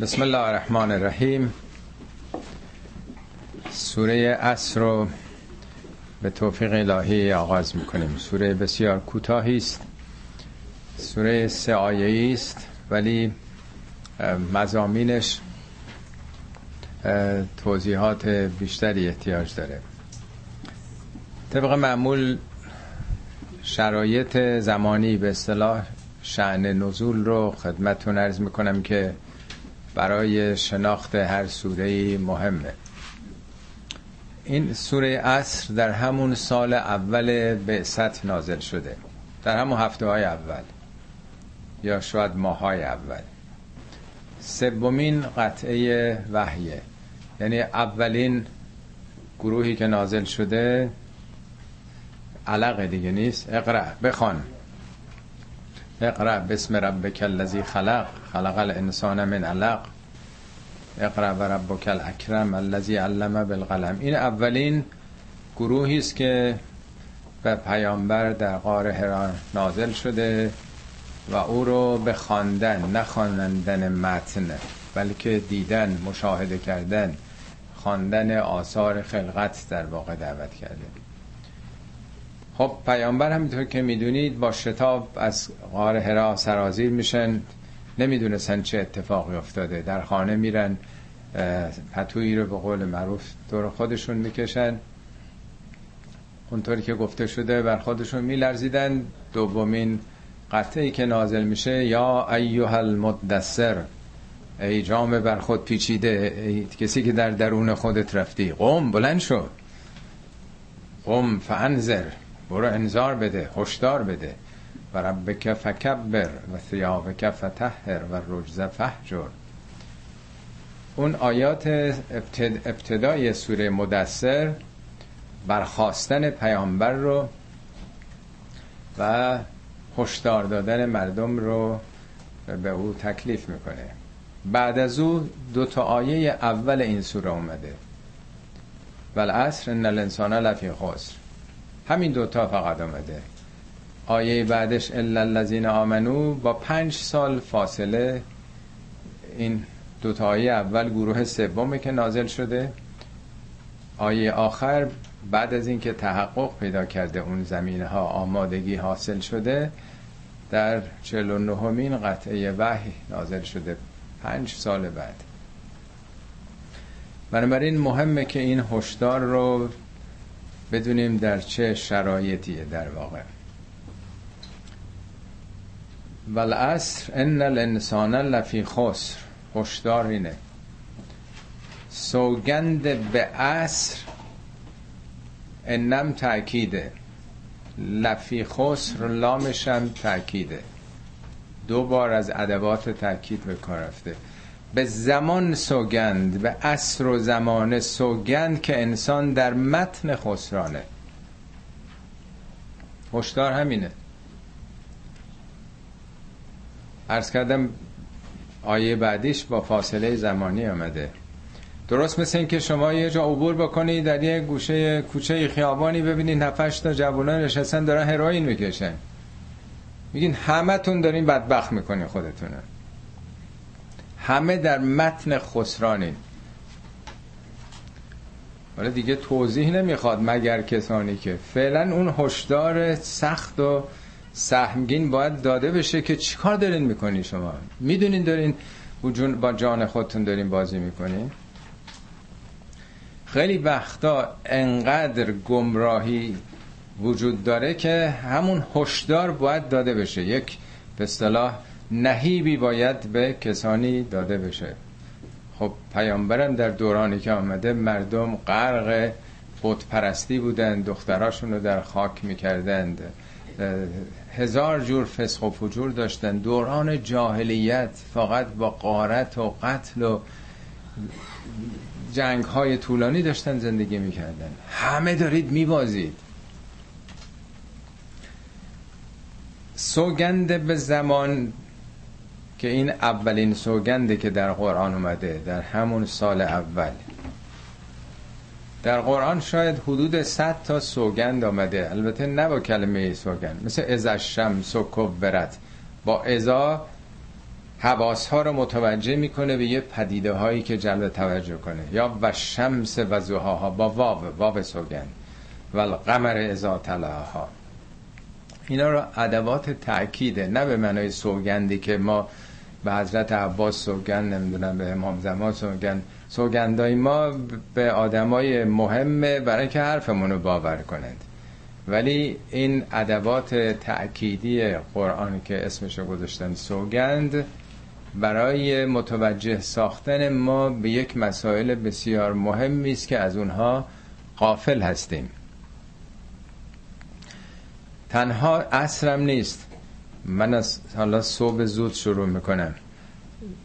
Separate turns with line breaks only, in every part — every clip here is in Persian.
بسم الله الرحمن الرحیم سوره اصر رو به توفیق الهی آغاز می‌کنیم. سوره بسیار کوتاهی است. سوره سه آیه است ولی مزامینش توضیحات بیشتری احتیاج داره. طبق معمول شرایط زمانی به اصطلاح شعن نزول رو خدمتتون عرض می‌کنم که برای شناخت هر سوره مهمه. این سوره اصر در همون سال اول بعثت نازل شده. در همون هفته های اول یا شاید ماه های اول. سومین قطعه وحیه. یعنی اولین گروهی که نازل شده علق دیگه نیست. اقرأ بخوان. اقرأ بسم ربک الذی خلق. خلق الانسان من علق. اقرأ و ربک الاکرم الذی علم بالقلم. این اولین گروهی است که به پیامبر در غار حرا نازل شده و او رو به خواندن نه خواندن متن بلکه دیدن مشاهده کردن خواندن آثار خلقت در واقع دعوت کرده. خب پیامبر همینطور که می‌دونید با شتاب از غار حرا سرازیر میشن. نمی‌دونستن چه اتفاقی افتاده. در خانه میرن پتویی رو به قول معروف دور خودشون می‌کشن. اونطوری که گفته شده بر خودشون میلرزیدن. دومین قطعی که نازل میشه یا ایوه المدثر ای جام بر خود پیچیده ای کسی که در درون خودت رفتی. قوم بلند شو. قوم فانذر برو انذار بده هشدار بده. و ربک فکبر و ثیابک فتحر و رجز فهجر اون آیات ابتدای سوره مدثر برخواستن پیامبر رو و هشدار دادن مردم رو به او تکلیف می‌کنه. بعد از او دو تا آیه اول این سوره اومده. والعصر ان الانسان لفی خسر. همین دوتا فقط آمده آیه بعدش الا الذین آمنو با پنج سال فاصله. این دوتا آیه اول گروه سومه که نازل شده. آیه آخر بعد از اینکه تحقق پیدا کرده اون زمینه ها آمادگی حاصل شده در 49 مین قطعه وحی نازل شده پنج سال بعد. بنابراین مهمه که این هشدار رو بدونیم در چه شرایطیه در واقع. والعصر ان الانسان لفی خسر. هشدار اینه. سوگند به عصر انم تأکیده. لفی خسر لامش هم تأکیده. دو بار از ادوات تأکید به کار رفته. به زمان سوگند به عصر و زمان سوگند که انسان در متن خسرانه. هشدار همینه. ارز کردم آیه بعدیش با فاصله زمانی آمده. درست مثل این که شما یه جا عبور بکنید در یه گوشه کوچه خیابانی ببینید نفش تا جوانان نشستن دارن هروئین می‌کشن. میگین همه تون دارین بدبخت می‌کنین خودتونه همه در متن خسرانین. حالا دیگه توضیح نمی‌خواد مگر کسانی که فعلا اون هشدار سخت و سهمگین باید داده بشه که چیکار دارین می‌کنین شما؟ می‌دونین دارین با جان خودتون دارین بازی می‌کنین؟ خیلی وقتا انقدر گمراهی وجود داره که همون هشدار باید داده بشه. یک به اصطلاح نهیبی باید به کسانی داده بشه. خب پیامبرم در دورانی که آمده مردم غرق بت پرستی بودن دختراشون رو در خاک می‌کردند. هزار جور فسق و فجور داشتن. دوران جاهلیت فقط با قارت و قتل و جنگ های طولانی داشتن زندگی می‌کردن. همه دارید میبازید. سوگند به زمان که این اولین سوگنده که در قرآن اومده در همون سال اول. در قرآن شاید حدود 100 تا سوگند آمده. البته نه با کلمه سوگند مثل ازا شمس و کبرت. با ازا حواس ها رو متوجه می‌کنه به یه پدیده هایی که جلب توجه کنه. یا و شمس و زهاها با واو واو سوگند. و القمر ازا تلاها. اینا رو ادوات تأکیده نه به معنای سوگندی که ما به حضرت عباس سوگند نمی‌دونم به امام زمان سوگند سوگندای ما به آدمای مهمه برای که حرفمون رو باور کنند. ولی این ادوات تأکیدی قرآن که اسمشو گذاشتن سوگند برای متوجه ساختن ما به یک مسائل بسیار مهمی است که از اونها قافل هستیم. تنها عصرم نیست. من از حالا صبح زود شروع می‌کنم.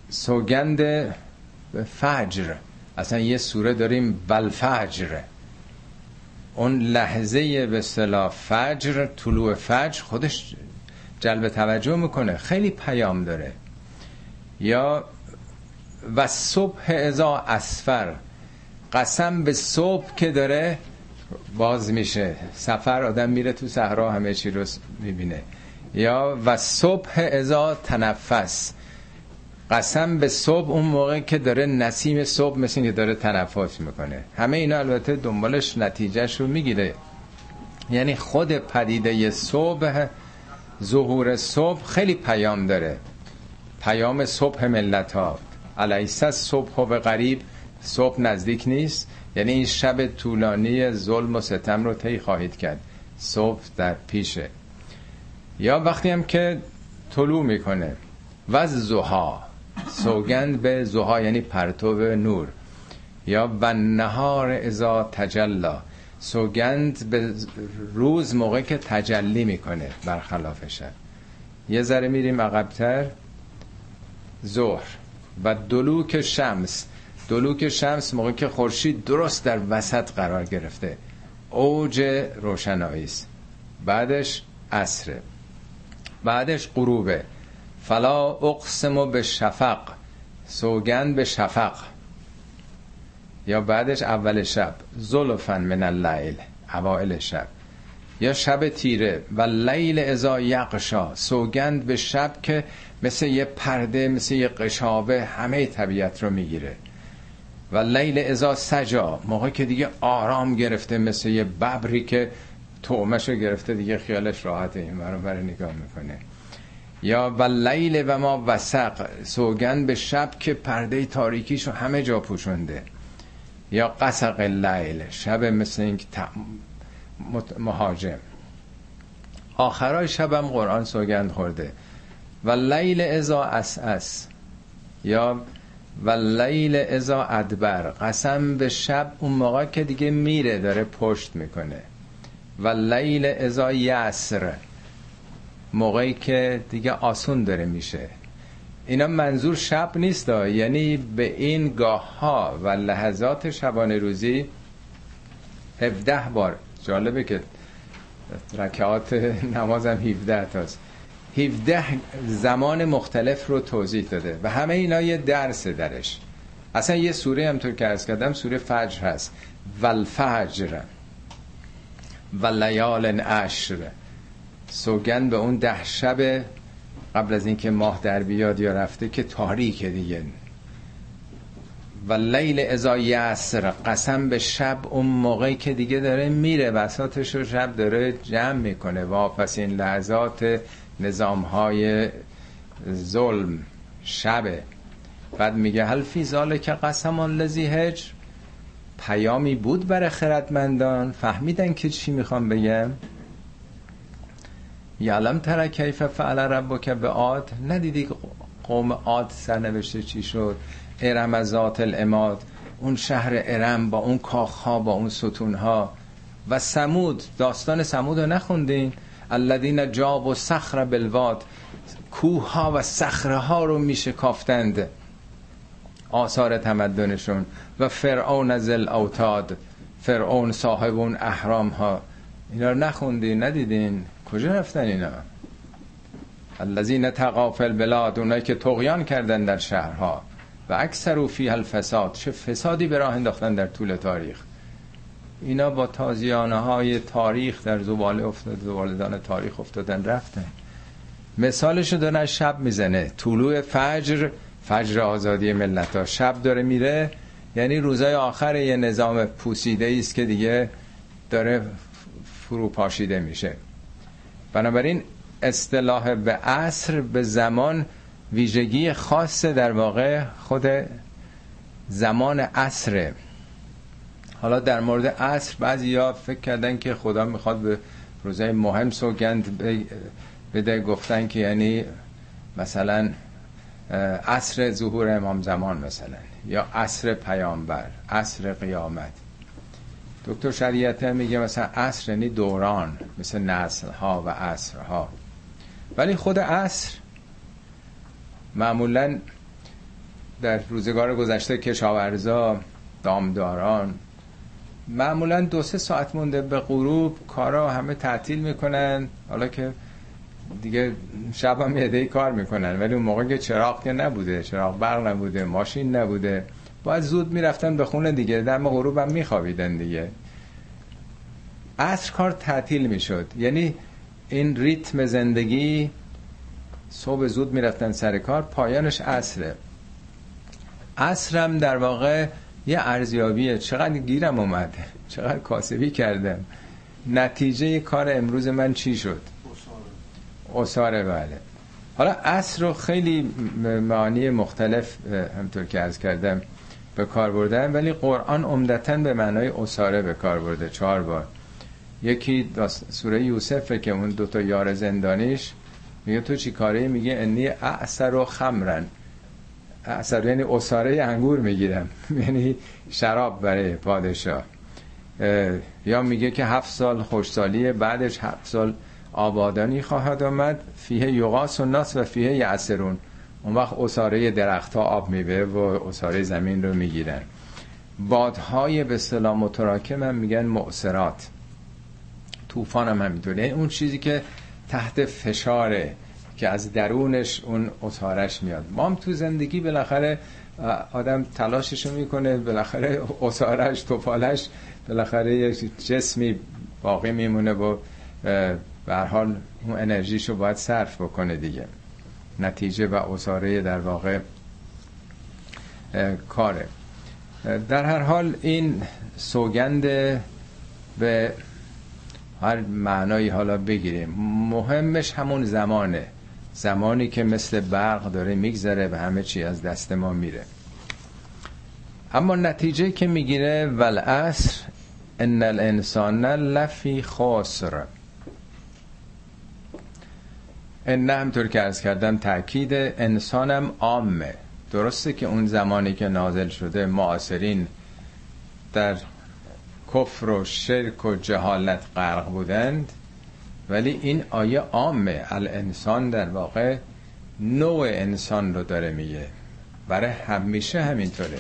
سوگند فجر. اصلا یه سوره داریم بلفجر اون لحظه به صلاح فجر طلوع فجر خودش جلب توجه می‌کنه. خیلی پیام داره. یا و صبح ازا اسفر. قسم به صبح که داره باز میشه. سفر آدم میره تو صحرا همه چی رو می‌بینه. یا و صبح ازا تنفس. قسم به صبح اون موقع که داره نسیم صبح مثل که داره تنفس می‌کنه. همه اینا البته دنبالش نتیجهش رو می‌گیره. یعنی خود پدیده صبح ظهور صبح خیلی پیام داره. پیام صبح ملت ها علیسه صبح و به غریب صبح نزدیک نیست. یعنی این شب طولانی ظلم و ستم رو طی خواهید کرد. صبح در پیشه. یا وقتی هم که طلوع می‌کنه. و زها سوگند به زها یعنی پرتو نور. یا و نهار ازا تجلا سوگند به روز موقع که تجلی می‌کنه برخلاف شب یه ذره میریم عقبتر. ظهر و دلوک شمس. دلوک شمس موقع که خورشید درست در وسط قرار گرفته. اوج روشنایی است بعدش عصره بعدش غروبه. فلا اقسم به شفق سوگند به شفق. یا بعدش اول شب زلفن من اللیل اوائل شب. یا شب تیره و لیل ازا یقشا سوگند به شب که مثل یه پرده مثل یه قشابه همه طبیعت رو می‌گیره. واللیل اذا سجی موقع که دیگه آرام گرفته مثل یه ببری که طعمه‌ش رو گرفته دیگه خیالش راحته این برای نگاه می‌کنه. یا واللیل و ما وسق سوگند به شب که پرده تاریکیش رو همه جا پوشونده. یا غسق اللیل شب مثل این مهاجم. آخرای شبم قرآن سوگند خورده. واللیل اذا عسعس یا و لیل ازا ادبر. قسم به شب اون موقع که دیگه میره داره پشت می‌کنه. و لیل ازا یسر. موقعی که دیگه آسون داره میشه. اینا منظور شب نیست یعنی به این گاه ها و لحظات شبانه روزی 17 بار. جالبه که رکعات نمازم 17 تاست. 17 زمان مختلف رو توضیح داده و همه اینا یه درس درش. اصلا یه سوره هم طور که ارز کردم سوره فجر هست. والفجر و لیال عشر. سوگن به اون ده شب قبل از اینکه ماه در بیاد یا رفته که تاریکه دیگه. و لیل ازا یسر قسم به شب اون موقعی که دیگه داره میره. بساتش رو شب داره جمع می‌کنه. واپس این لحظات نظام های ظلم شبه بعد میگه هل فی که قسم لذی هجر؟ پیامی بود برای خردمندان. فهمیدن که چی می‌خوام بگم؟ یعلم تر کیف فعل ربک به عاد؟ ندیدی قوم عاد سرنوشته چی شد؟ ارم ذات الاماد اون شهر ارم با اون کاخها با اون ستونها. و سمود داستان سمود رو نخوندین؟ الذین جاب و صخر بلواد کوه و صخره ها رو میشه کافتند. آثار تمدنشون. و فرعون زل اوتاد فرعون صاحب اون احرام ها اینا رو نخوندین؟ ندیدین؟ کجا رفتن اینا؟ الذین تقافل بلاد اونایی که تقیان کردن در شهرها. و اکثر فیها الفساد. چه فسادی به راه انداختن در طول تاریخ. اینا با تازیانه های تاریخ در زباله افتاد زبالدان تاریخ افتادن رفتن. مثالشو داره شب می‌زنه. طلوع فجر فجر آزادی ملت ها شب داره میره یعنی روزای آخر یه نظام پوسیده است که دیگه داره فروپاشیده میشه. بنابراین اصطلاح به عصر به زمان ویژگی خاص در واقع خود زمان عصره. حالا در مورد عصر بعضی ها فکر کردن که خدا می‌خواد به روزای مهم سوگند بده گفتن که یعنی مثلا عصر ظهور امام زمان مثلا یا عصر پیامبر عصر قیامت. دکتر شریعته میگه مثلا عصر یعنی دوران مثل نسل ها و عصر ها ولی خود عصر معمولا در روزگار گذشته کشاورزا دامداران معمولا دو سه ساعت مونده به غروب کارا همه تعطیل می‌کنن. حالا که دیگه شب هم یه کار می‌کنن ولی اون موقع که چراغ نبوده چراغ برق نبوده ماشین نبوده. باید زود می‌رفتن به خونه دیگه دم غروب هم میخوابیدن دیگه. عصر کار تعطیل می‌شد. یعنی این ریتم زندگی صبح زود می‌رفتن سر کار پایانش عصره. عصرم در واقع یه ارزیابیه. چقدر گیرم اومده چقدر کاسبی کردم. نتیجه کار امروز من چی شد؟ اصاره بله. حالا عصر رو خیلی معانی مختلف همطور که از کردم به کار بردن ولی قرآن عمدتا به معنای اصاره به کار برده. چهار بار. یکی سوره یوسف که اون دوتا یار زندانیش میگه تو چی کاره میگه انی اعصر و خمرن. اعصر یعنی اصاره انگور می‌گیرم. یعنی شراب برای پادشاه. یا میگه که هفت سال خوشسالی بعدش هفت سال آبادانی خواهد آمد. فیه یغاس و ناس و فیه یعصرون اون وقت اصاره درخت ها آب میبه و اصاره زمین رو می‌گیرن. بادهای به اصطلاح متراکم هم میگن معصرات طوفان هم همینطوره اون چیزی که تحت فشاره که از درونش اون اصارش میاد. ما هم تو زندگی بالاخره آدم تلاششو می‌کنه بالاخره اصارش توفالش بالاخره یک جسمی باقی میمونه و به حال اون انرژیشو باید صرف بکنه دیگه. نتیجه و اصاره در واقع کاره. در هر حال این سوگند به هر معنایی حالا بگیریم. مهمش همون زمانه. زمانی که مثل برق داره میگذره و همه چی از دست ما میره. اما نتیجه که می‌گیره والعصر ان الانسان لفی خاسر ان همطور که ارز کردم تاکید انسانم عامه. درسته که اون زمانی که نازل شده معاصرین در کفر و شرک و جهالت غرق بودند ولی این آیه عامه. الانسان در واقع نوع انسان رو داره میگه. برای همیشه همینطوره.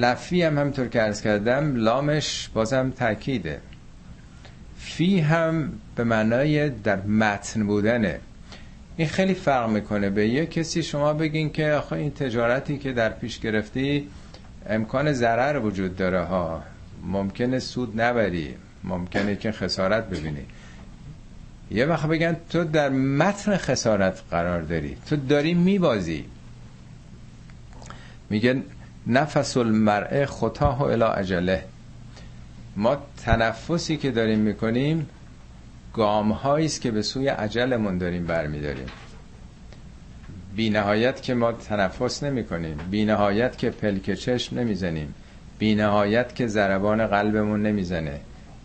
لفی هم همطور که ارز کردم لامش بازم تاکیده فی هم به معنای در متن بودنه. این خیلی فرق می‌کنه. به یه کسی شما بگین که آخه این تجارتی که در پیش گرفتی امکان ضرر وجود داره ها. ممکنه سود نبری. ممکنه که خسارت ببینی. یه وقت بگن تو در متن خسارت قرار داری. تو داری میبازی. میگه نفس المرء خطاه الی اجله. ما تنفسی که داریم می‌کنیم گام است که به سوی عجلمون داریم برمیداریم. بی نهایت که ما تنفس نمی کنیم بی نهایت که پلک چشم نمی‌زنیم. بی نهایت که ضربان قلبمون نمی‌زنه.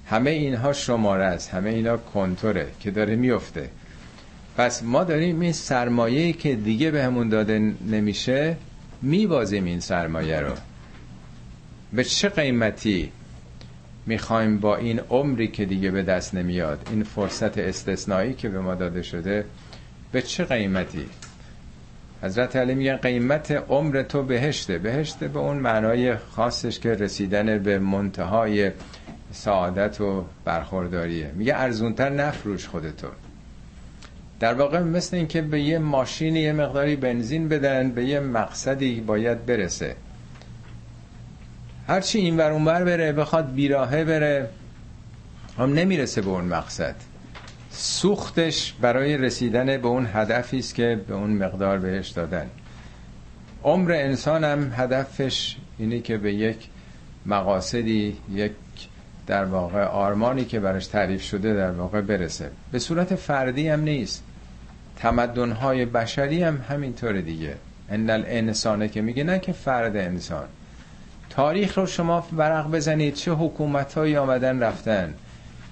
همه اینها شماره است. همه اینا کنتوره که داره میفته پس ما داریم این سرمایه که دیگه بهمون داده نمیشه میبازیم این سرمایه رو. به چه قیمتی؟ می‌خوایم با این عمری که دیگه به دست نمیاد این فرصت استثنایی که به ما داده شده به چه قیمتی؟ حضرت علی میگن قیمت عمر تو بهشته. بهشته به اون معنای خاصش که رسیدن به منتهای سعادت و برخورداریه. میگه ارزونتر نفروش خودتو در واقع مثل اینکه به یه ماشینی یه مقداری بنزین بدن به یه مقصدی باید برسه. هرچی این ور بره بخواد بیراهه بره. هم نمی‌رسه به اون مقصد. سوختش برای رسیدن به اون هدفی است که به اون مقدار بهش دادن. عمر انسان هم هدفش اینه که به یک مقاصدی یک در واقع آرمانی که براش تعریف شده در واقع برسه. به صورت فردی هم نیست. تمدنهای بشری هم همینطور دیگه. ان الانسانه که میگه نه که فرد انسان. تاریخ رو شما ورق بزنید چه حکومت هایی آمدن رفتن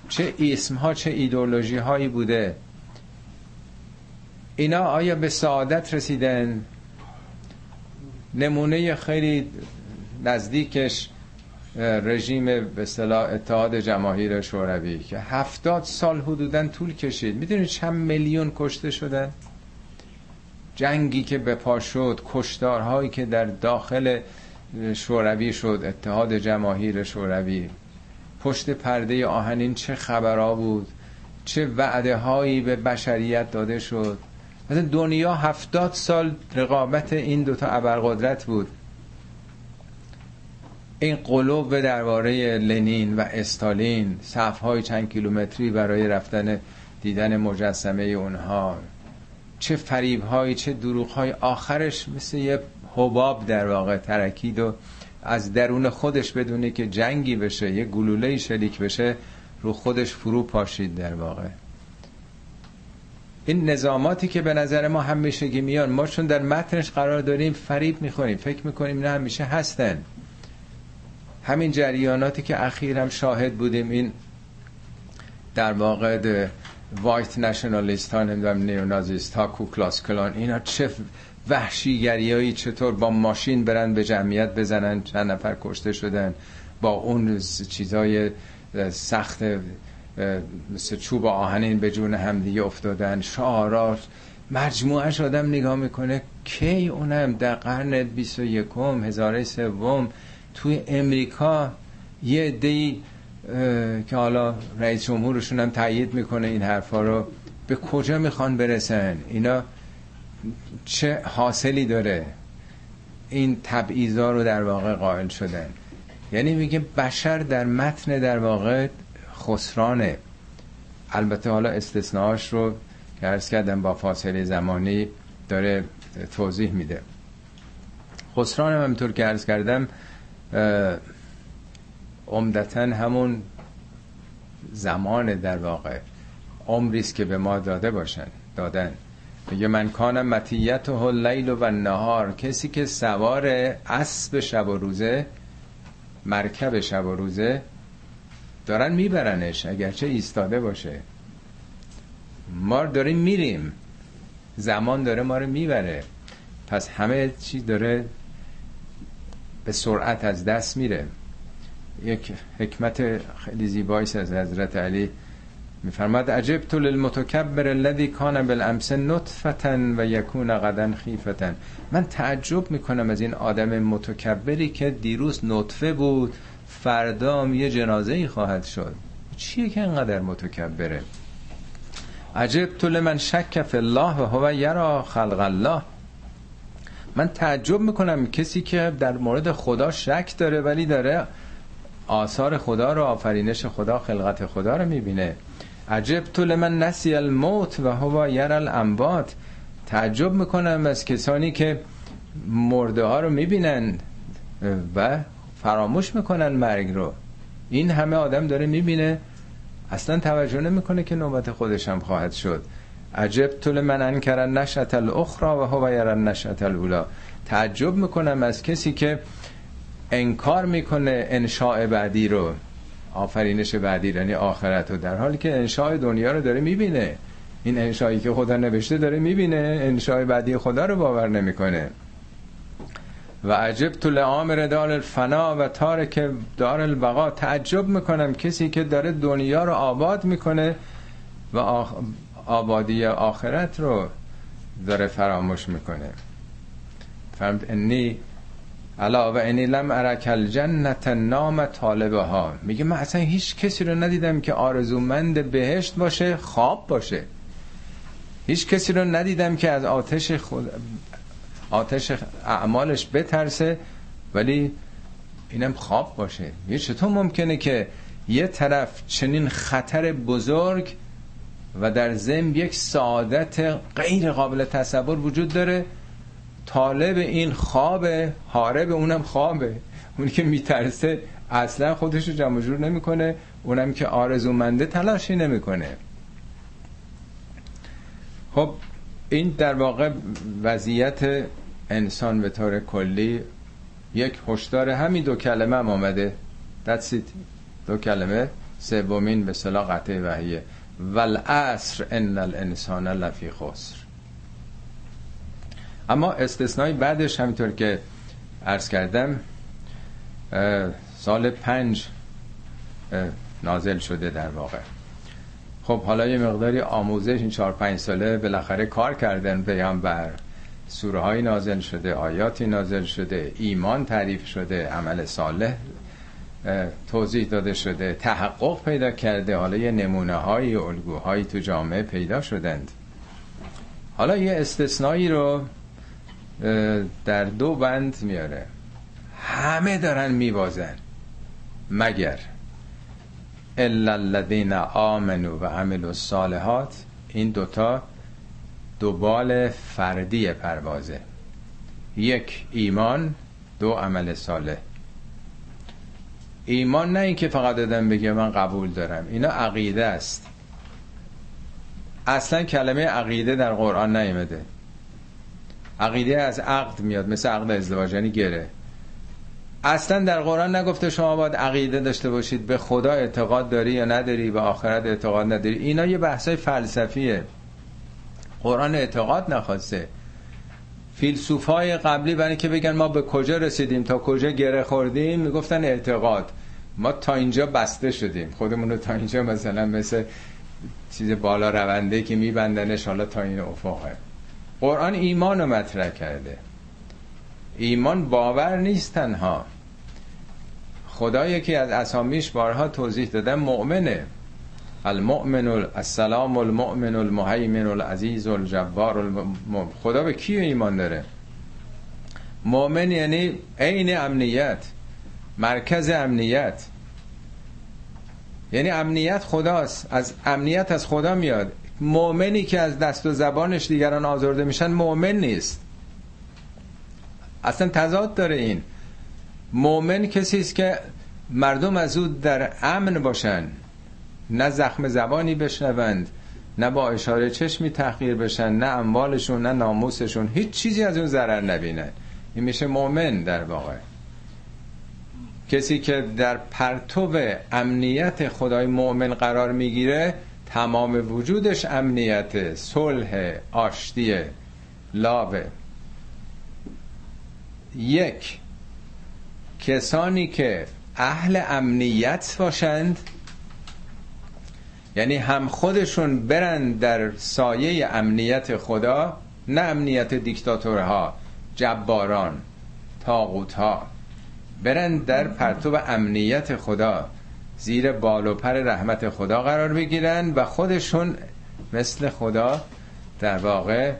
چه اسم ها چه ایدولوژی هایی بوده. اینا آیا به سعادت رسیدن؟ نمونه خیلی نزدیکش رژیم به اصطلاح اتحاد جماهیر شوروی که هفتاد سال حدودا طول کشید. می‌دونید چند میلیون کشته شدن؟ جنگی که به پا شد کشتارهایی که در داخل شوروی شد اتحاد جماهیر شوروی. پشت پرده آهنین چه خبرها بود؟ چه وعده هایی به بشریت داده شد؟ مثلا دنیا هفتاد سال رقابت این دوتا ابرقدرت بود. این قلوب درباره لنین و استالین صفهای چند کیلومتری برای رفتن دیدن مجسمه اونها. چه فریب های چه دروغ های آخرش مثل یه حباب در واقع ترکید و از درون خودش بدونه که جنگی بشه یه گلوله شلیک بشه رو خودش فرو پاشید در واقع. این نظاماتی که به نظر ما همیشه میان ما چون در متنش قرار داریم فریب می‌خوریم فکر می‌کنیم نه همیشه هستن. همین جریاناتی که اخیر هم شاهد بودیم این در واقع وایت نشنالیست ها نمی‌دونم نیونازیست ها کوکلاس کلان اینا چه وحشیگریایی چطور با ماشین برن به جمعیت بزنن چند نفر کشته شدن با اون چیزای سخت مثل چوب آهنین به جون همدیگه افتادن. شعارات مجموعه آدم نگاه می‌کنه کی اونم در قرن 21 هزاره سوم توی امریکا یه دی که حالا رئیس جمهورشون هم تایید می‌کنه این حرفا رو به کجا می‌خوان برسن؟ اینا چه حاصلی داره این تبعیضا رو در واقع قائل شدن. یعنی میگه بشر در متن در واقع خسرانه. البته حالا استثناش رو که ارز کردم با فاصله زمانی داره توضیح میده. خسران هم همینطور که ارز کردم عمدتا همون زمان در واقع عمریست که به ما داده باشن دادن. میگه من کانم متیت و لیل و نهار کسی که سوار اسب شب و روزه مرکب شب و روزه دارن میبرنش اگرچه ایستاده باشه. ما داریم میریم. زمان داره ما رو می‌بره. پس همه چی داره به سرعت از دست میره. یک حکمت خیلی زیباییست از حضرت علی. میفرماد عجب تو للمتکبر الذی کان بالامس نطفتا و یکون غدا خیفتا من تعجب می‌کنم از این آدم متکبری که دیروز نطفه بود فردام یه جنازه ای خواهد شد. چیه که انقدر متکبره؟ عجب تو لمن شک فی الله و هو یرا خلق الله. من تعجب می‌کنم کسی که در مورد خدا شک داره ولی داره آثار خدا رو آفرینش خدا خلقت خدا رو می‌بینه. عجب تو لمن نسی الموت و هوا یر الانبات تعجب می‌کنم از کسانی که مرده ها رو می‌بینن و فراموش می‌کنن مرگ رو. این همه آدم داره می‌بینه. اصلا توجه نمی‌کنه که نوبت خودش هم خواهد شد. عجب طول من انکر نشت الاخرى و هو یر نشت الاولا تعجب می‌کنم از کسی که انکار می‌کنه انشاء بعدی رو. آفرینش بعدی یعنی آخرت رو. در حالی که انشاء دنیا رو داره می‌بینه. این انشایی که خدا نوشته داره می‌بینه. انشاء بعدی خدا رو باور نمی‌کنه. و عجب تو لعامر دار الفنا و تارک دار البقا. تعجب می‌کنم کسی که داره دنیا رو آباد می‌کنه و آبادی آخرت رو داره فراموش می‌کنه. فهمت انی علا و انی لم ارک الجنت نام ها میگه من اصلا هیچ کسی رو ندیدم که آرزومند بهشت باشه خواب باشه. هیچ کسی رو ندیدم که از آتش خود آتش اعمالش بترسه ولی اینم خواب باشه. یه چطور ممکنه که یه طرف چنین خطر بزرگ و در ضمن یک سعادت غیر قابل تصور وجود داره طالب این خوابه حارب اونم خوابه. اونی که میترسه اصلا خودش رو جمع جور نمی‌کنه اونم که آرزومنده تلاشی نمی‌کنه. خب این در واقع وضعیت انسان به طور کلی یک هشدار همین دو کلمه هم آمده. That's دو کلمه سومین به صلاح قطع وحیه. والعصر ان الانسان لفی خسر. اما استثنای بعدش همینطور که عرض کردم سال پنج نازل شده در واقع. خب حالا یه مقداری آموزش این چهار پنج ساله بالاخره کار کردن پیامبر. سوره های نازل شده آیاتی نازل شده ایمان تعریف شده عمل صالح توضیح داده شده تحقق پیدا کرده. حالا یه نمونه های الگوهایی تو جامعه پیدا شدند. حالا یه استثنایی رو در دو بند میاره. همه دارن میبازن. مگر الا الذین آمنو و عملوا الصالحات این دوتا دوبال فردی پروازه. یک ایمان دو عمل صالح. ایمان نه اینکه فقط دادم بگه من قبول دارم. اینا عقیده است. اصلا کلمه عقیده در قرآن نیمده عقیده از عقد میاد مثل عقد ازدواج یعنی گره. اصلا در قرآن نگفته شما باید عقیده داشته باشید به خدا اعتقاد داری یا نداری به آخرت اعتقاد نداری. اینا یه بحثای فلسفیه. قرآن اعتقاد نخواسته. فیلسوفای قبلی برای که بگن ما به کجا رسیدیم تا کجا گره خوردیم می‌گفتن اعتقاد. ما تا اینجا بسته شدیم. خودمون رو تا اینجا مثلا مثل چیز بالا رونده که میبندنش حالا تا این افاقه قرآن ایمان رو مطرح کرده. ایمان باور نیست تنها. خدا یکی از اسامیش بارها توضیح داده مؤمنه. المؤمن السلام المؤمن المهیمن العزیز الجبار الم... خدا به کی ایمان داره؟ مؤمن یعنی عین امنیت مرکز امنیت. یعنی امنیت خداست. از امنیت از خدا میاد. مؤمنی که از دست و زبانش دیگران آزرده میشن مؤمن نیست. اصلا تضاد داره این. مؤمن کسی است که مردم از او در امن باشن نه زخم زبانی بشنوند نه با اشاره چشمی تحقیر بشن نه اموالشون نه ناموسشون هیچ چیزی از اون ضرر نبینن این میشه مؤمن در واقع. کسی که در پرتو امنیت خدای مؤمن قرار می‌گیره تمام وجودش امنیت صلح آشتی لاوه یک کسانی که اهل امنیت باشند یعنی هم خودشون برن در سایه امنیت خدا نه امنیت دیکتاتورها جباران ها برن در پرتو امنیت خدا. زیر بال و پر رحمت خدا قرار بگیرن و خودشون مثل خدا در واقع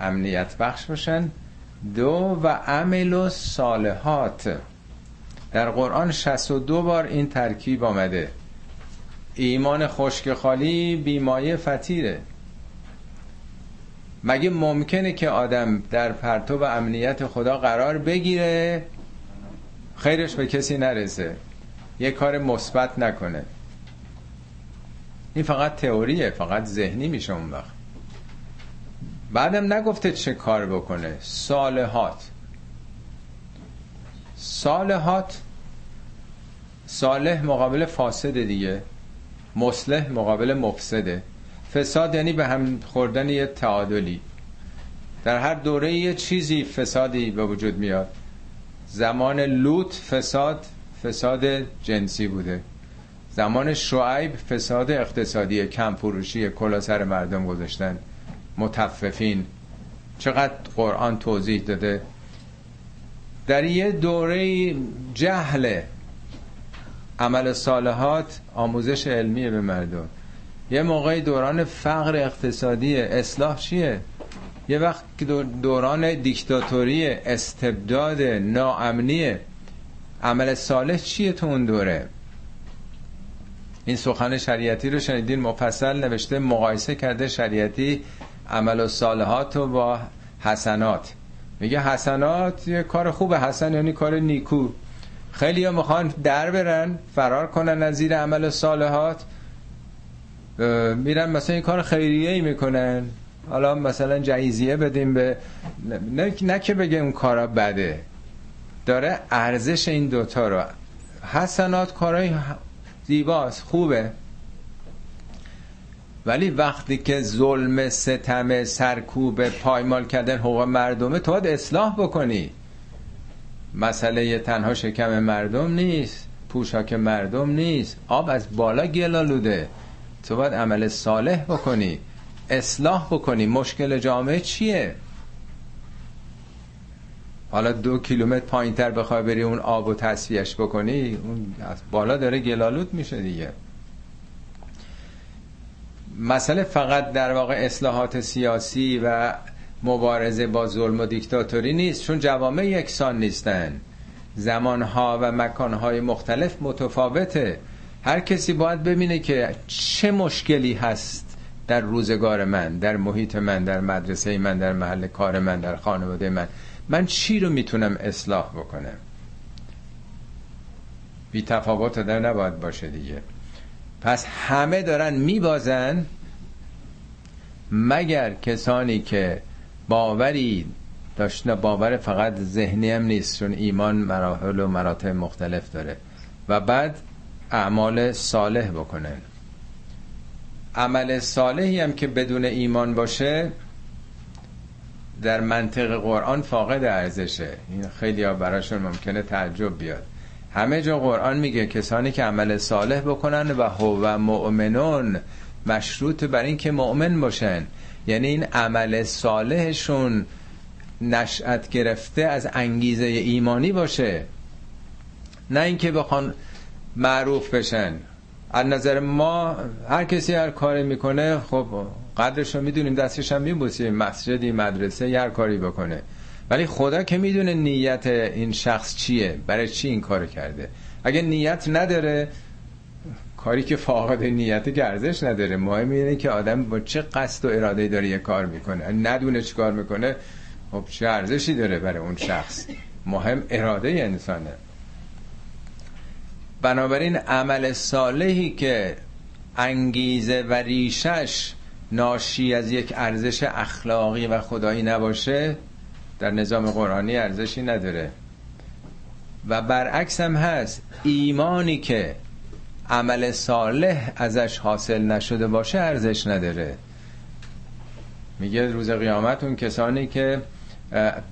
امنیت بخش باشن. دو و عمل و صالحات. در قرآن 62 بار این ترکیب آمده. ایمان خشک خالی بیمایه فتیره مگه ممکنه که آدم در پرتو و امنیت خدا قرار بگیره؟ خیرش به کسی نرسه. یه کار مثبت نکنه. این فقط تئوریه فقط ذهنی میشه اون وقت. بعدم نگفته چه کار بکنه. صالحات. صالحات صالح مقابل فاسد دیگه. مصلح مقابل مفسده فساد یعنی به هم خوردن یه تعادلی. در هر دوره یه چیزی فسادی به وجود میاد. زمان لوط فساد فساد جنسی بوده. زمان شعیب فساد اقتصادی کم فروشی کلا سر مردم گذاشتن. متففین. چقدر قرآن توضیح داده. در یه دوره جهل عمل صالحات آموزش علمی به مردم. یه موقعی دوران فقر اقتصادی اصلاح چیه؟ یه وقت دوران دیکتاتوری استبداد ناامنیه. عمل صالح چیه تو اون دوره؟ این سخن شریعتی رو شنیدین مفصل نوشته مقایسه کرده شریعتی عمل و صالحات و با حسنات. میگه حسنات یه کار خوبه حسن یعنی کار نیکو. خیلی ها می‌خوان در برن فرار کنن از زیر عمل صالحات. میرن مثلا این کار خیریه ای می‌کنن. حالا مثلا جایزیه بدیم به نه, نه که بگه اون کارا بده. داره ارزش این دوتا رو. حسنات کارای زیباست خوبه. ولی وقتی که ظلم ستم سرکوب پایمال کردن حقوق مردمه تو باید اصلاح بکنی. مسئله تنها شکم مردم نیست پوشاک مردم نیست. آب از بالا گلالوده تو باید عمل صالح بکنی. اصلاح بکنی. مشکل جامعه چیه؟ حالا دو کیلومتر پایین تر بخوای بری اون آب و تصفیهش بکنی اون از بالا داره گلالود میشه دیگه. مسئله فقط در واقع اصلاحات سیاسی و مبارزه با ظلم و دیکتاتوری نیست چون جوامع یکسان نیستن. زمانها و مکانهای مختلف متفاوته. هر کسی باید ببینه که چه مشکلی هست در روزگار من در محیط من در مدرسه من در محل کار من در خانواده من. من چی رو می‌تونم اصلاح بکنم؟ بی تفاوت در نباید باشه دیگه. پس همه دارن میبازن مگر کسانی که باوری داشتن باور فقط ذهنی هم نیست چون ایمان مراحل و مراتب مختلف داره. و بعد اعمال صالح بکنن. عمل صالحی هم که بدون ایمان باشه در منطق قرآن فاقد ارزشه. این خیلی ها براشون ممکنه تعجب بیاد. همه جا قرآن میگه کسانی که عمل صالح بکنن و هو مؤمنون مشروط بر این که مؤمن باشن. یعنی این عمل صالحشون نشأت گرفته از انگیزه ایمانی باشه. نه اینکه بخوان معروف بشن. از نظر ما هر کسی هر کاری می‌کنه خب قدرش رو می‌دونیم دستش هم میبوسیم مسجدی مدرسه هر کاری بکنه. ولی خدا که می‌دونه نیت این شخص چیه برای چی این کار کرده. اگه نیت نداره کاری که فاقد نیت گردش نداره. مهم اینه که آدم با چه قصد و اراده داره یه کار می‌کنه. ندونه چی کار می‌کنه خب چه ارزشی داره برای اون شخص. مهم اراده انسانه. بنابراین عمل صالحی که انگیزه و ریشش ناشی از یک ارزش اخلاقی و خدایی نباشه در نظام قرآنی ارزشی نداره. و برعکس هم هست ایمانی که عمل صالح ازش حاصل نشده باشه ارزش نداره. میگه روز قیامت اون کسانی که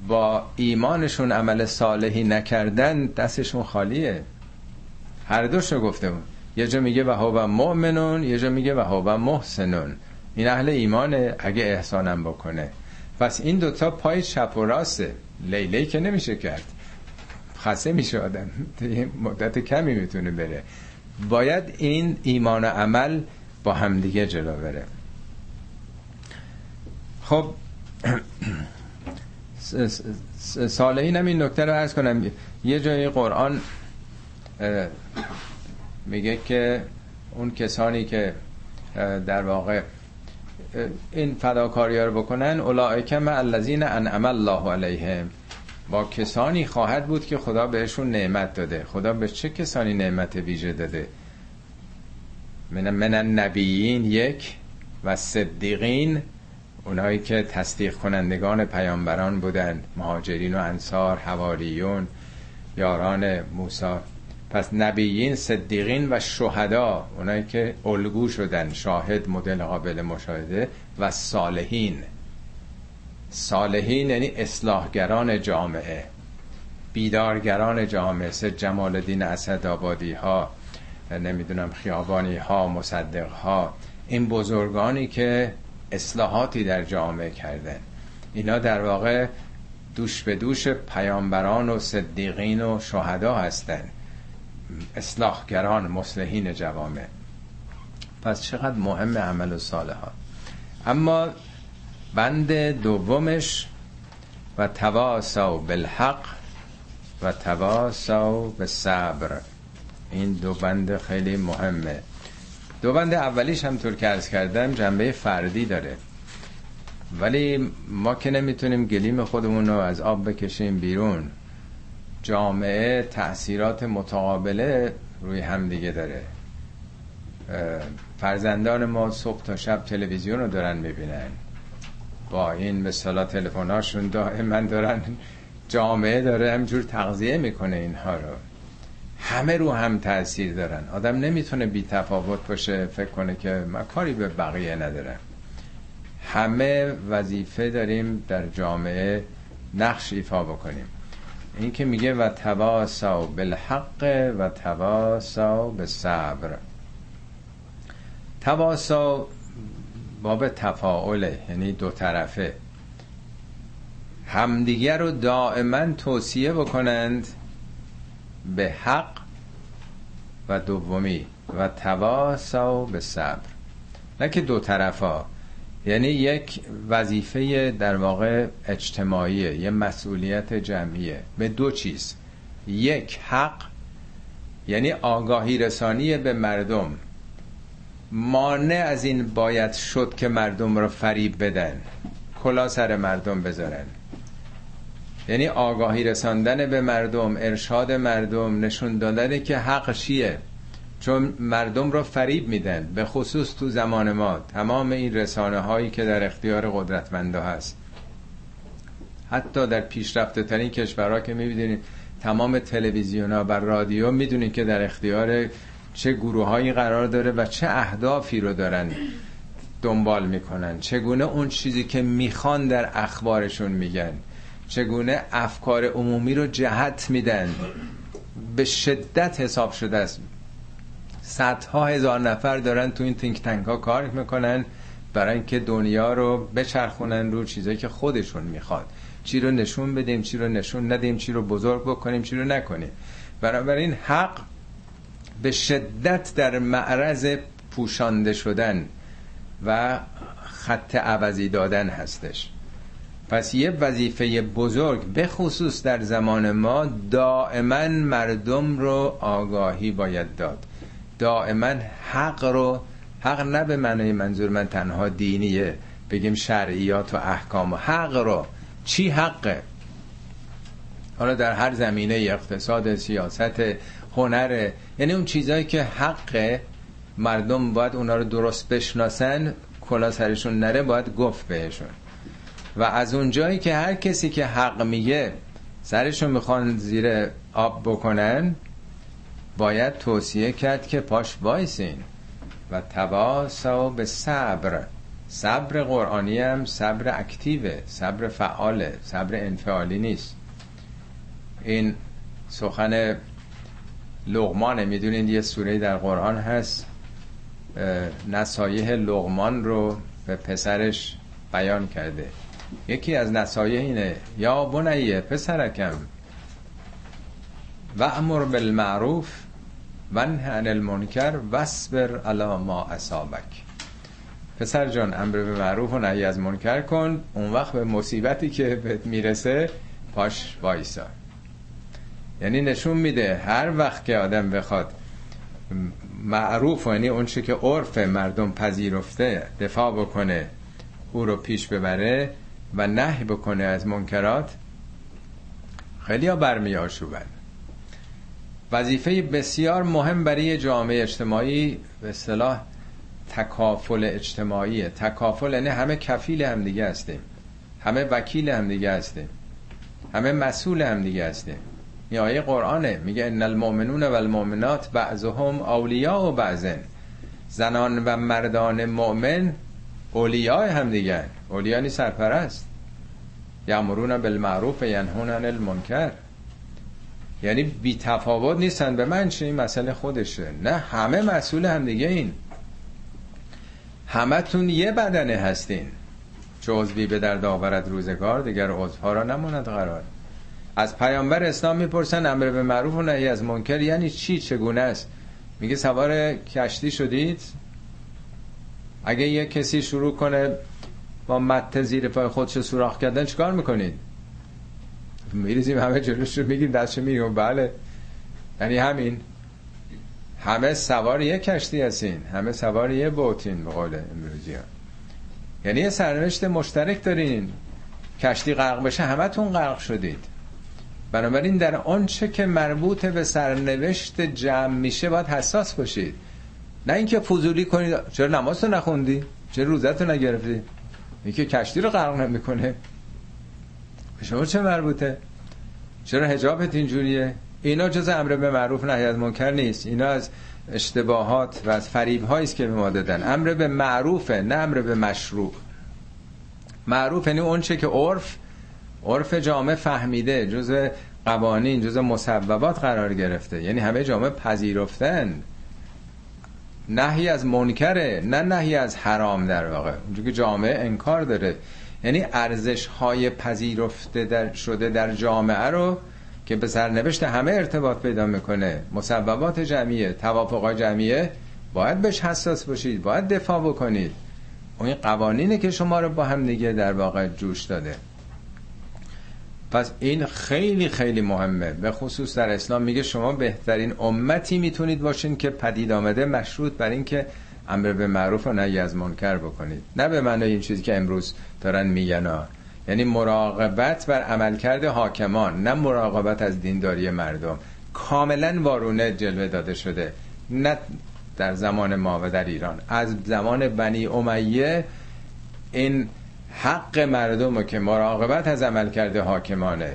با ایمانشون عمل صالحی نکردن دستشون خالیه. هر دوشو گفته یه جا میگه و هو مؤمنون یه جا میگه و هو محسنون. این اهل ایمانه اگه احسانم بکنه. پس این دوتا پای چپ و راسته. لیلی که نمیشه کرد. خسته میشه آدم. مدت کمی می‌تونه بره. باید این ایمان و عمل با همدیگه جلو بره. خب صالحین هم این نکته رو ارز کنم. یه جای قرآن میگه که اون کسانی که در واقع این فداکاری رو بکنن اولئک مع الذین انعم الله علیهم. با کسانی خواهد بود که خدا بهشون نعمت داده. خدا به چه کسانی نعمت ویژه داده؟ من من النبیین یک و صدیقین اونایی که تصدیق کنندگان پیامبران بودند. مهاجرین و انصار حواریون یاران موسی. پس نبیین صدیقین و شهدا اونایی که الگو شدن شاهد مدل قابل مشاهده و صالحین. صالحین یعنی اصلاحگران جامعه بیدارگران جامعه سه جمال الدین اسدآبادی ها نمی‌دونم خیابانی ها مصدق ها این بزرگانی که اصلاحاتی در جامعه کردن. اینا در واقع دوش به دوش پیامبران و صدیقین و شهدا هستند اصلاحگران مصلحین جوامع. پس چقدر مهم عمل و ها اما بند دومش و تواسو بالحق و تواسو به صبر این دو بند خیلی مهمه. دو بند اولیش هم طور که ارز کردم جنبه فردی داره. ولی ما که نمی‌تونیم گلیم خودمون رو از آب بکشیم بیرون. جامعه تاثیرات متقابله روی همدیگه داره. فرزندان ما صبح تا شب تلویزیون رو دارن می‌بینن. با این به صلاح تلفن‌هاشون دائما دارن جامعه داره همجور تغذیه می‌کنه اینها رو. همه رو هم تاثیر دارن. آدم نمی‌تونه بی تفاوت باشه فکر کنه که من کاری به بقیه ندارم. همه وظیفه داریم در جامعه نقش ایفا بکنیم. این که میگه و تواسا بالحق و تواسا به صبر تواسا باب تفاعله یعنی دو طرفه. همدیگر رو دائما توصیه بکنند به حق و دومی و تواسا به صبر نه که دو طرفا. یعنی یک وظیفه در واقع اجتماعیه یه مسئولیت جمعیه. به دو چیز. یک حق. یعنی آگاهی رسانی به مردم. مانع از این باید شد که مردم رو فریب بدن. کلا سر مردم بذارن. یعنی آگاهی رساندن به مردم ارشاد مردم نشون دادن که حق چیه. چون مردم رو فریب میدن به خصوص تو زمان ما. تمام این رسانه هایی که در اختیار قدرتمنده هست. حتی در پیشرفته ترین کشورها که می‌بینید تمام تلویزیون ها و رادیو می‌دونید که در اختیار چه گروه هایی قرار داره و چه اهدافی رو دارن دنبال می‌کنن. چگونه اون چیزی که می‌خوان در اخبارشون میگن. چگونه افکار عمومی رو جهت میدن. به شدت حساب شده است. صدها هزار نفر دارن تو این تینک تنک ها کار می‌کنن برای اینکه دنیا رو بچرخونن رو چیزایی که خودشون می‌خواد. چی رو نشون بدیم چی رو نشون ندیم چی رو بزرگ بکنیم چی رو نکنیم. این حق به شدت در معرض پوشانده شدن و خط عوضی دادن هستش. پس یه وظیفه بزرگ به خصوص در زمان ما دائما مردم رو آگاهی باید داد. دائما حق رو حق نه به معنی منظور من تنها دینیه بگیم شرعیات و احکام و حق رو. چی حقه؟ حالا در هر زمینه اقتصاد سیاست هنره یعنی اون چیزهایی که حق مردم باید اونا رو درست بشناسن کلا سرشون نره باید گفت بهشون. و از اون جایی که هر کسی که حق میگه سرشون می‌خوان زیر آب بکنن باید توصیه کرد که پاش وایسین. و تواسا به صبر. صبر قرآنی هم صبر اکتیوه صبر فعاله صبر انفعالی نیست. این سخن لغمانه می‌دونید یه سوره در قرآن هست. نصایح لغمان رو به پسرش بیان کرده. یکی از نصایح اینه یا بنیه پسرکم و امر بالمعروف و عن المنکر وصبر علی ما اصابک. پسر جان امر به معروف و نهی از منکر کن. اون وقت به مصیبتی که بهت می‌رسه پاش وایسا. یعنی نشون میده هر وقت که آدم بخواد معروف یعنی اون که عرف مردم پذیرفته دفاع بکنه او رو پیش ببره و نهی بکنه از منکرات خیلی ها برمی آشوبن وظیفه بسیار مهم برای جامعه اجتماعی به اصطلاح تکافل اجتماعیه. تکافل یعنی همه کفیل همدیگه هستیم. همه وکیل همدیگه هستیم. همه مسئول همدیگه هستیم. این آیه قرآنه. میگه ان المؤمنون و المؤمنات بعضهم اولیاء و بعضن. زنان و مردان مؤمن اولیاء هم دیگه اولیاء نی سرپرست. یامرون بالمعروف ینهون عن المنکر. یعنی بی تفاوت نیستن به من چه این مسئله خودشه. نه همه مسئول هم دیگه این. همتون یه بدنه هستین. چه عضوی به در آورد روزگار دیگر عضوها را نماند قرار. از پیامبر اسلام می‌پرسن امر به معروف و نهی از منکر یعنی چی؟ چگونه است؟ میگه سوار کشتی شدید. اگه یه کسی شروع کنه با مت زیر پای خودش سوراخ کردن چیکار می‌کنید؟ میریزیم همه جلوش رو میگیم دستش میگیم بله. یعنی همین. همه سوار یه کشتی هستین. همه سوار یه بوتین به قول امروزی ها. یعنی یه سرنوشت مشترک دارین. کشتی غرق بشه همتون غرق شدید. بنابراین در آنچه که مربوط به سرنوشت جمع میشه باید حساس باشید. نه اینکه فضولی کنید چرا نماز رو نخوندی؟ چرا روزت رو نگرفتی؟ اینکه کشتی رو غرق نمی‌کنه. به شما چه مربوطه؟ چرا حجابت اینجوریه؟ اینا جز امر به معروف نهی از منکر نیست. اینا از اشتباهات و از فریب است که به ما دادن. امر به معروفه نه امر به مشروع. معروف یعنی اون چه که عرف عرف جامعه فهمیده جز قوانین جز مصوبات قرار گرفته. یعنی همه جامعه پذیرفتن. نهی از منکره نه نهی از حرام در واقع. اونجا که جامعه انکار داره. یعنی ارزش های پذیرفته در شده در جامعه رو که به سرنوشت همه ارتباط پیدا می‌کنه. مصوبات جمعیه توافقات جمعیه باید بهش حساس باشید باید دفاع بکنید. اون قوانینه که شما رو با هم دیگه در واقع جوش داده. پس این خیلی خیلی مهمه. به خصوص در اسلام میگه شما بهترین امتی می‌تونید باشین که پدید آمده مشروط بر این که امر به معروف و نهی از منکر بکنید. نه به معنی این چیزی که امروز دارن میگن یعنی مراقبت بر عملکرد حاکمان نه مراقبت از دینداری مردم. کاملا وارونه جلوه داده شده. نه در زمان ما و در ایران. از زمان بنی امیه این حق مردم رو که مراقبت از عملکرد حاکمانه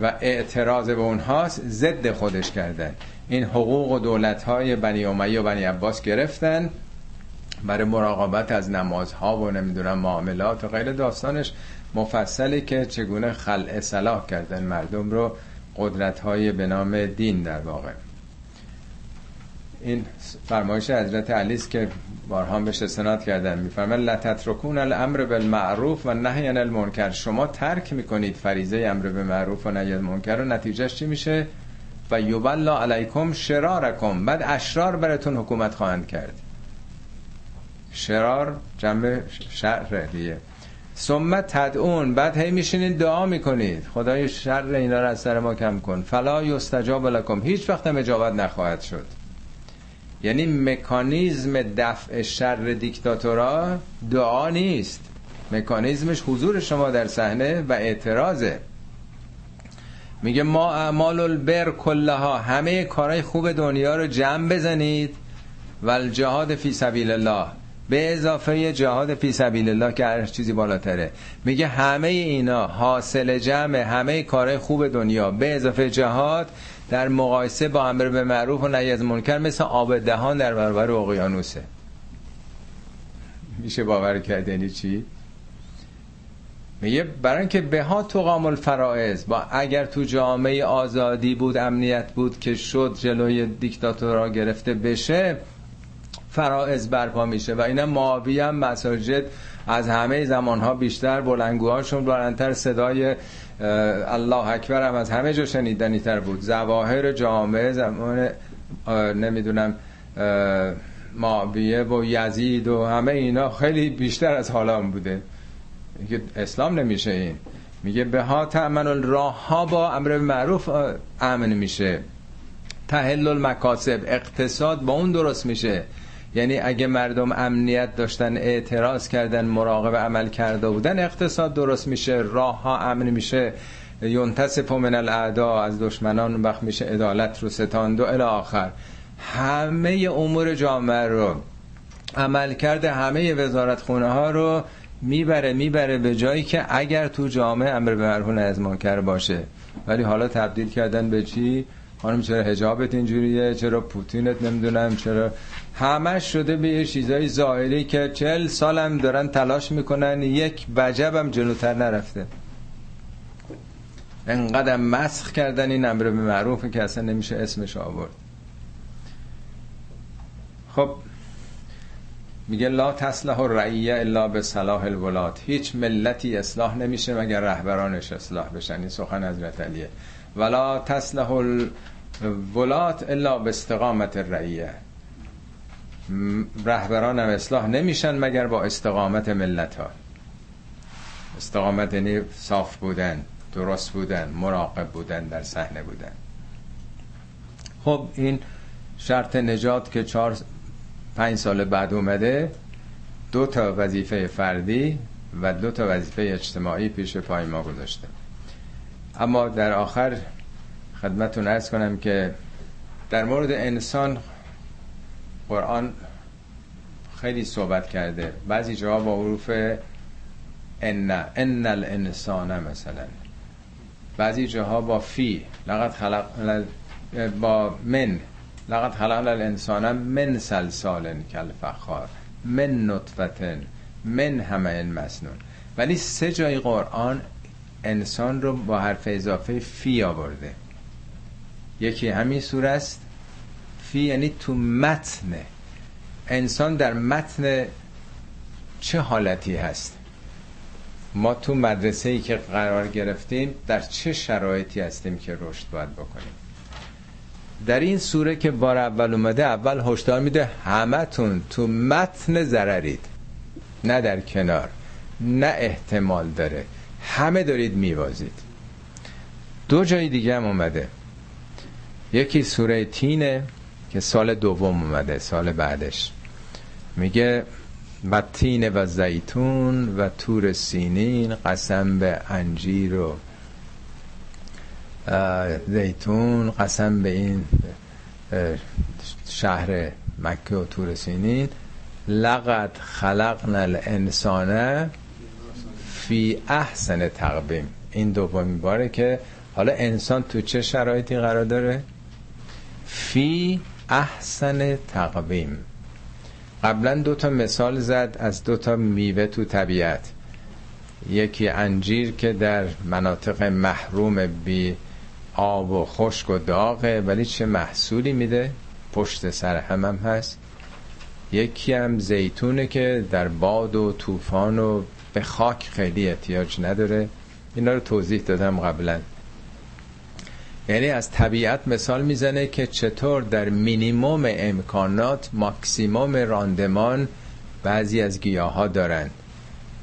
و اعتراض به اونهاست ضد خودش کردن. این حقوق و دولت های بنی امیه و بنی عباس گرفتن. برای مراقبت از نمازها و نمی‌دونم معاملات و غیر داستانش مفصلی که چگونه خلع صلاح کردن مردم رو قدرت های به نام دین در واقع. این فرمایش حضرت علی است که بارها بهش استناد کردن میفرمان لا تترکون الامر بالمعروف و نهی عن المنکر. شما ترک می‌کنید فریضه امر به معروف و نهی منکر و نتیجهش چی میشه؟ و یبلا علیکم شرارکم. بعد اشرار براتون حکومت خواهند کرد. شرار جنب شر دیگه. ثم تدعون. بعد هی میشینید دعا می‌کنید. خدای شر اینا رو از سر ما کم کن. فلا یستجاب لکم. هیچ وقت هم اجابت نخواهد شد. یعنی مکانیزم دفع شر دیکتاتورا دعا نیست. مکانیزمش حضور شما در صحنه و اعتراضه. میگه ما اعمال البر کلها. همه کارهای خوب دنیا رو جمع بزنید. و الجهاد فی سبیل الله. به اضافه جهاد فی سبیل الله که هر چیزی بالاتره. میگه همه اینا حاصل جمع همه کارهای خوب دنیا. به اضافه جهاد در مقایسه با امر به معروف و نهی از منکر مثل آب دهان در برابر اقیانوسه. میشه باور کردنی یعنی چی؟ میگه برای اینکه به ها تو قام الفرائض با اگر تو جامعه آزادی بود امنیت بود که شد جلوی دیکتاتورا گرفته بشه فرائض برپا میشه و اینا معاوی هم مساجد از همه زمانها بیشتر بلنگوهاشون بلندتر صدای الله اکبر هم از همه جا شنیدنی تر بود. زواهر جامعه زمان نمی‌دونم معاویه و یزید و همه اینا خیلی بیشتر از حالا بوده. اسلام نمیشه این. میگه به ها تأمن راه ها با امر معروف امن میشه. تحل المکاسب اقتصاد با اون درست میشه. یعنی اگه مردم امنیت داشتن اعتراض کردن مراقب عمل کرده بودن اقتصاد درست میشه راه ها امن میشه. ینتصف من الاعدا از دشمنان وقت میشه عدالت رو ستاند و الی آخر. همه امور جامعه رو عمل کرده همه وزارت خونه ها رو می‌بره می‌بره به جایی که اگر تو جامعه امر به مرهون از منکر باشه. ولی حالا تبدیل کردن به چی؟ خانم چرا حجابت اینجوریه؟ چرا پوتینت نمی‌دونم؟ چرا همش شده به یه چیزای ظاهری که چل سالم دارن تلاش می‌کنن. یک وجبم جلوتر نرفته. انقدر مسخ کردن این امر به معروفه که اصلا نمیشه اسمش آورد. خب میگه لا تصلح الرعیه الا به صلاح الولات هیچ ملتی اصلاح نمیشه مگر رهبرانش اصلاح بشن. این سخن حضرت علیه. ولا تصلح الولات الا به استقامت الرعیه رهبران هم اصلاح نمیشن مگر با استقامت ملت ها استقامت یعنی صاف بودن درست بودن مراقب بودن در صحنه بودن. خب این شرط نجات که چهار پنج سال بعد اومده دو تا وظیفه فردی و دو تا وظیفه اجتماعی پیش پای ما گذاشته. اما در آخر خدمتون ارز کنم که در مورد انسان قرآن خیلی صحبت کرده. بعضی جاها با حروف ان ان الانسان مثلا. بعضی جاها با فی لقد خلق با من لقد خلق الانسان من سلسال کالفخار من نطفتن من همه این مسنون. ولی سه جای قرآن انسان رو با حرف اضافه فی آورده. یکی همین سور است. فی یعنی تو متن. انسان در متن چه حالتی هست؟ ما تو مدرسه ای که قرار گرفتیم در چه شرایطی هستیم که رشد باید بکنیم؟ در این سوره که بار اول اومده اول هشدار میده همتون تو متن ضررید. نه در کنار نه احتمال داره. همه دارید میوازید دو جای دیگه هم اومده. یکی سوره تینه که سال دوم اومده سال بعدش. میگه و تین و زیتون و تور سینین قسم به انجیر و زیتون قسم به این شهر مکه و تور سینین. لقد خلقنا الانسان فی احسن تقویم. این دومین باره که حالا انسان تو چه شرایطی قرار داره؟ فی احسن تقویم. قبلا دو تا مثال زد از دو تا میوه تو طبیعت. یکی انجیر که در مناطق محروم بی آب و خشک و داغه ولی چه محصولی میده؟ پشت سر همم هست. یکی هم زیتونه که در باد و طوفان و به خاک خیلی احتیاج نداره. اینا رو توضیح دادم قبلا. یعنی از طبیعت مثال می‌زنه که چطور در مینیموم امکانات ماکسیموم راندمان بعضی از گیاه ها دارن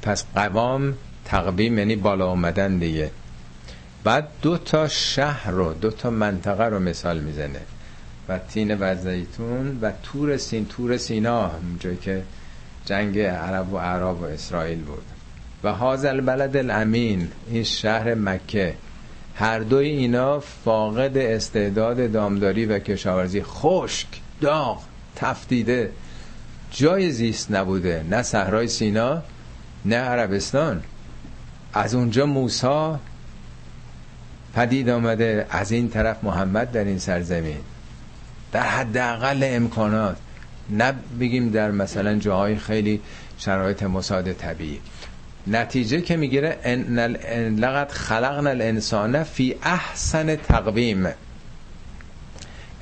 پس قوام تقویم یعنی بالا آمدن دیگه. بعد دو تا شهر رو دو تا منطقه رو مثال می‌زنه. و تین و زیتون و تور سین تور سینا جایی که جنگ عرب و عرب و اسرائیل بود. و هازل بلد الامین این شهر مکه. هر دوی اینا فاقد استعداد دامداری و کشاورزی. خشک داغ تفتیده. جای زیست نبوده. نه صحرای سینا نه عربستان. از اونجا موسا پدید آمده. از این طرف محمد در این سرزمین. در حداقل امکانات. نه بگیم در مثلا جاهای خیلی شرایط مساعد طبیعی. نتیجه که می‌گیره لقد خلقنا الانسان فی احسن تقویم.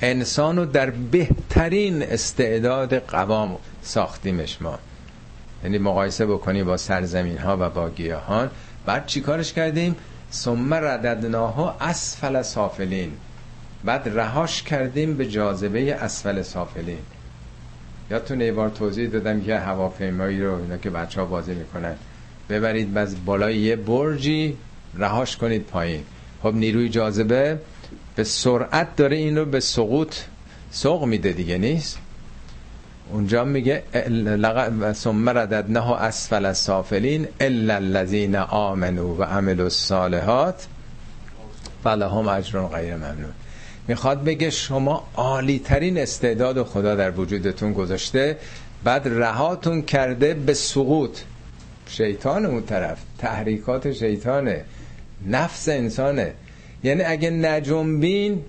انسانو در بهترین استعداد قوام ساختیمش ما. یعنی مقایسه بکنی با سرزمین ها و با گیاهان. بعد چیکارش کردیم؟ ثم رددناها اسفل سافلین. بعد رهاش کردیم به جاذبه اسفل سافلین. یادتونه یه بار توضیح دادم که هواپیمایی رو اینا که بچه ها بازی می‌کنن. ببرید از بالای یه برجی رهاش کنید پایین. خب نیروی جاذبه به سرعت داره این رو به سقوط سوق میده دیگه نیست؟ اونجا میگه ثم رددنه اسفل السافلین الا الذين امنوا و عملوا الصالحات فلهم اجر غیر ممنون. می‌خواد بگه شما عالی ترین استعداد خدا در وجودتون گذاشته بعد رهاتون کرده به سقوط. شیطان اون طرف. تحریکات شیطانه. نفس انسانه. یعنی اگه نجنبین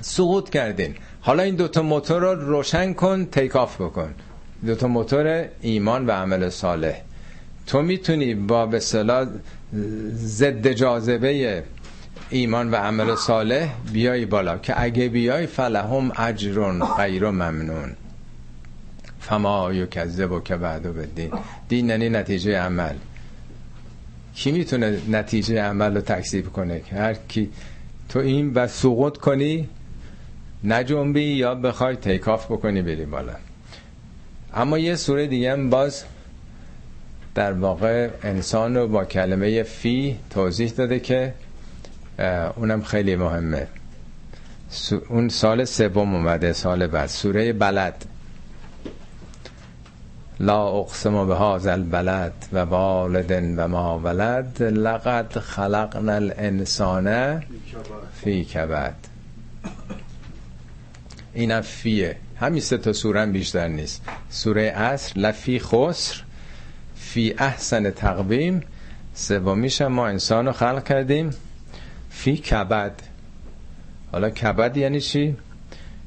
سقوط کردین. حالا این دوتا موتور رو روشن کن تیک آف بکن. دوتا موتور ایمان و عمل صالح. تو می‌تونی با به صلاح ضد جاذبه ایمان و عمل صالح بیای بالا. که اگه بیای فلهم اجرون غیر ممنون. فما کذب و که بعدو بدین دین. یعنی نتیجه عمل. کی می‌تونه نتیجه عمل رو تکذیب کنه؟ هر کی تو این و سقوط کنی نجنبی یا بخوای تیکاف بکنی بری بالا. اما یه سوره دیگه هم باز در واقع انسان رو با کلمه فی توضیح داده که اونم خیلی مهمه. اون سال سوم اومده سال بعد. سوره بلد. لا اقسم به هذا البلد و والد و ما ولد لقد خلقنا الانسان فی کبد. این فیه. همین سه تا سوره بیشتر نیست. سوره اصر لفی خسر فی احسن تقویم. سومیش ما انسان رو خلق کردیم فی کبد. حالا کبد یعنی چی؟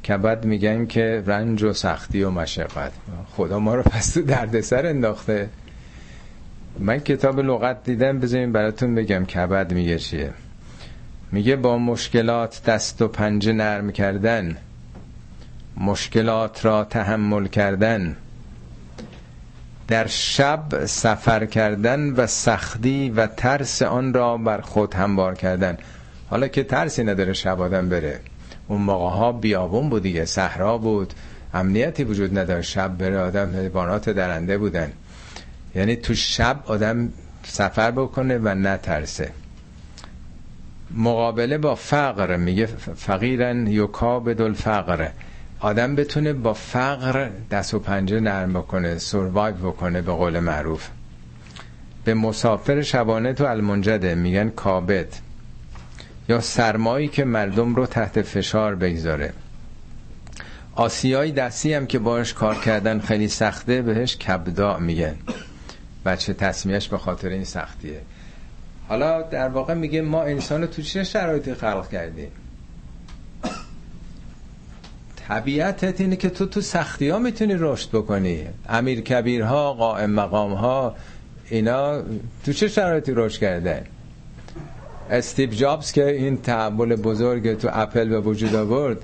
کبد میگن که رنج و سختی و مشقت. خدا ما رو پس تو دردسر انداخته. من کتاب لغت دیدم بذاریم براتون بگم کبد میگه چیه. میگه با مشکلات دست و پنجه نرم کردن مشکلات را تحمل کردن در شب سفر کردن و سختی و ترس آن را بر خود هموار کردن. حالا که ترسی نداره شب آدم بره. اون موقع ها بیابون بود دیگه صحرا بود. امنیتی وجود نداره شب بره آدم حیوانات درنده بودن. یعنی تو شب آدم سفر بکنه و نترسه. مقابله با فقر میگه فقیرن یکابد الفقر آدم بتونه با فقر دست و پنجه نرم بکنه سروایو بکنه به قول معروف. به مسافر شبانه تو المنجده میگن کابد. یا سرمایی که مردم رو تحت فشار بگذاره. آسیایی دستی هم که باش کار کردن خیلی سخته بهش کبدا میگن. بچه تصمیهش به خاطر این سختیه. حالا در واقع میگه ما انسان تو چه شرایطی خلق کردیم؟ طبیعتت اینه که تو تو سختی ها می‌تونی رشد بکنی. امیر کبیرها قائم مقام ها اینا تو چه شرایطی رشد کرده استیو جابز که این تحول بزرگ تو اپل به وجود آورد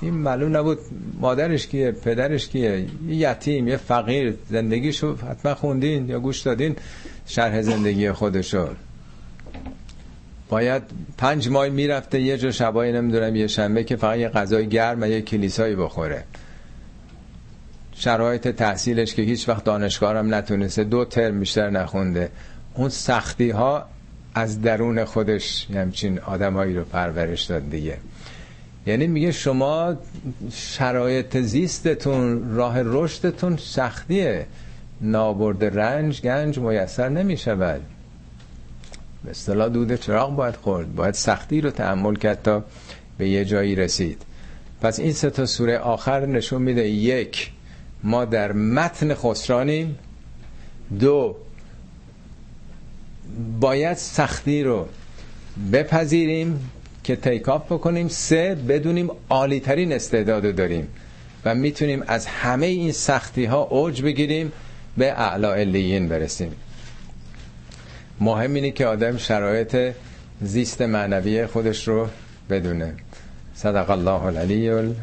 این معلوم نبود مادرش کیه پدرش کیه یه یتیم یه فقیر زندگیشو حتما خوندین یا گوش دادین شرح زندگی خودشو. باید پنج ماه می‌رفته یه جا شبایی نمی‌دونم یه شنبه که فقط یه غذای گرم و یه کلیسایی بخوره. شرایط تحصیلش که هیچ وقت دانشگاه نتونسته دو ترم بیشتر نخونده. اون سختی ها از درون خودش همچین آدمایی رو پرورش داد دیگه. یعنی میگه شما شرایط زیستتون راه رشدتون سختیه. نابرد رنج گنج میسر نمی‌شود. به اصطلاح دود چراغ باید خورد. باید سختی رو تحمل کرد تا به یه جایی رسید. پس این سه تا سوره آخر نشون میده یک ما در متن خسرانیم. دو باید سختی رو بپذیریم که تیکاف بکنیم. سه بدونیم عالی ترین استعداد داریم و می‌تونیم از همه این سختی ها اوج بگیریم به اعلا علیین برسیم. مهم اینه که آدم شرایط زیست معنوی خودش رو بدونه. صدق الله العلی